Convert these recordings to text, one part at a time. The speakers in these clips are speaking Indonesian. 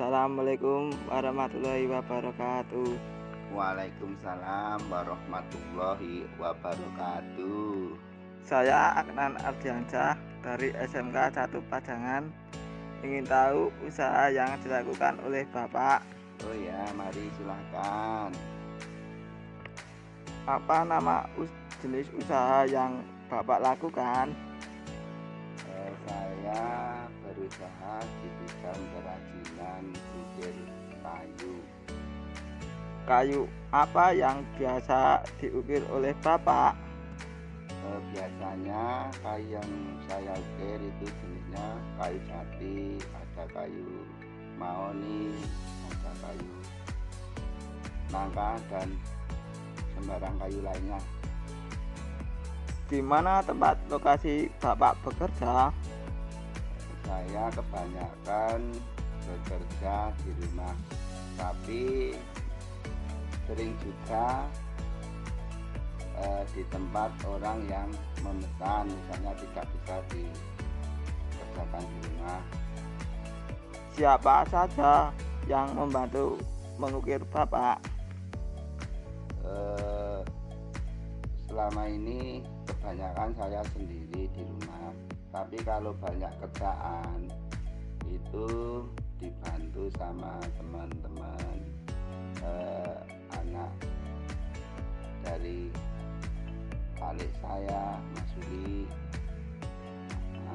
Assalamualaikum warahmatullahi wabarakatuh. Waalaikumsalam warahmatullahi wabarakatuh. Saya Aknan Ardiansyah dari SMK 1 Pajangan. Ingin tahu usaha yang dilakukan oleh Bapak. Oh ya, mari silahkan. Apa nama jenis usaha yang Bapak lakukan? Eh, saya berusaha di bidang kerajinan ukir kayu. Kayu apa yang biasa diukir oleh Bapak? Eh, biasanya kayu yang saya ukir itu jenisnya kayu jati, ada kayu mahoni, ada kayu nangka dan sembarang kayu lainnya. Di mana tempat lokasi Bapak bekerja? Saya kebanyakan bekerja di rumah, tapi sering juga eh, di tempat orang yang memesan, misalnya tidak bisa dikerjakan di rumah. Siapa saja yang membantu mengukir Bapak? Eh, selama ini kebanyakan saya sendiri di rumah tapi kalau banyak kerjaan itu dibantu sama teman-teman eh, anak dari alik saya Mas Uli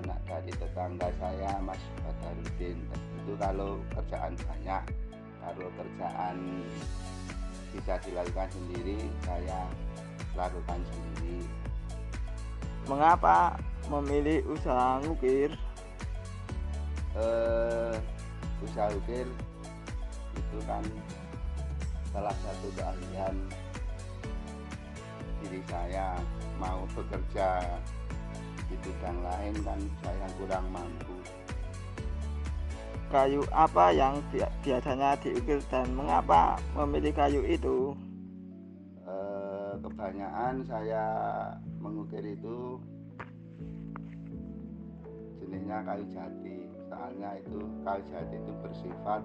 anak dari tetangga saya Mas Badarudin. Itu kalau kerjaan banyak kalau kerjaan bisa dilakukan sendiri saya lakukan sendiri Mengapa memilih usaha ngukir? eh, usaha ukir itu kan salah satu keahlian diri saya mau bekerja di bidang lain kan saya kurang mampu Kayu apa yang bi- biasanya diukir dan mengapa memilih kayu itu? Eh, kebanyakan saya mengukir itu jenisnya kayu jati. Soalnya itu kayu jati itu bersifat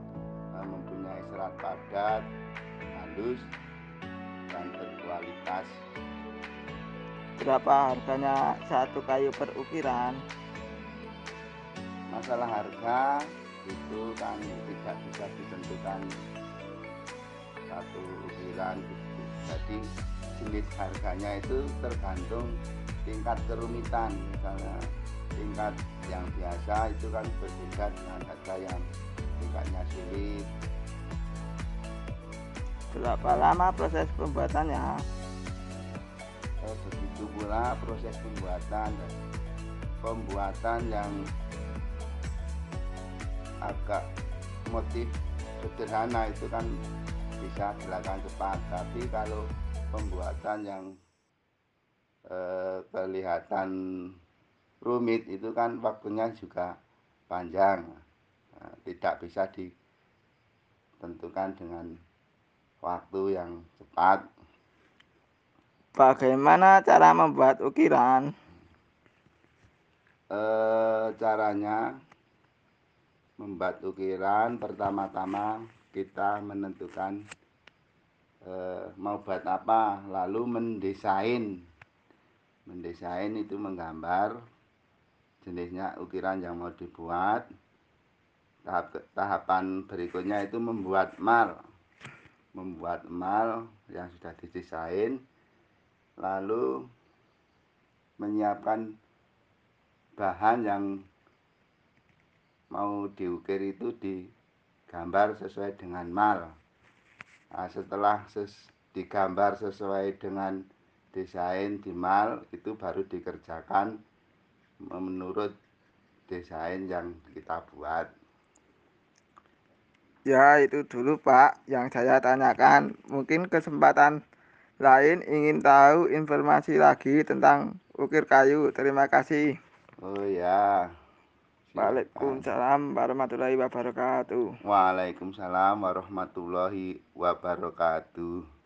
eh, mempunyai serat padat halus dan berkualitas. Berapa harganya satu kayu per ukiran? masalah harga itu kan tidak bisa ditentukan satu ukiran gitu. jadi jenis harganya itu tergantung tingkat kerumitan misalnya tingkat yang biasa itu kan berbeda dengan harga yang tingkatnya sulit Berapa lama proses pembuatannya? Eh, begitu pula proses pembuatan dan pembuatan yang agak motif sederhana itu kan bisa dilakukan cepat tapi kalau pembuatan yang eh, kelihatan rumit itu kan waktunya juga panjang Nah, tidak bisa ditentukan dengan waktu yang cepat Bagaimana cara membuat ukiran? eh, caranya membuat ukiran pertama-tama kita menentukan mau buat apa? Lalu mendesain. Mendesain itu menggambar jenisnya ukiran yang mau dibuat. Tahap tahapan berikutnya itu membuat mal. Membuat mal yang sudah didesain. Lalu menyiapkan bahan yang mau diukir itu digambar sesuai dengan mal. Nah, setelah ses, digambar sesuai dengan desain di mal itu baru dikerjakan menurut desain yang kita buat. Ya itu dulu Pak yang saya tanyakan. Mungkin kesempatan lain ingin tahu informasi lagi tentang ukir kayu. Terima kasih. Oh ya. Waalaikumsalam warahmatullahi wabarakatuh. Waalaikumsalam warahmatullahi wabarakatuh.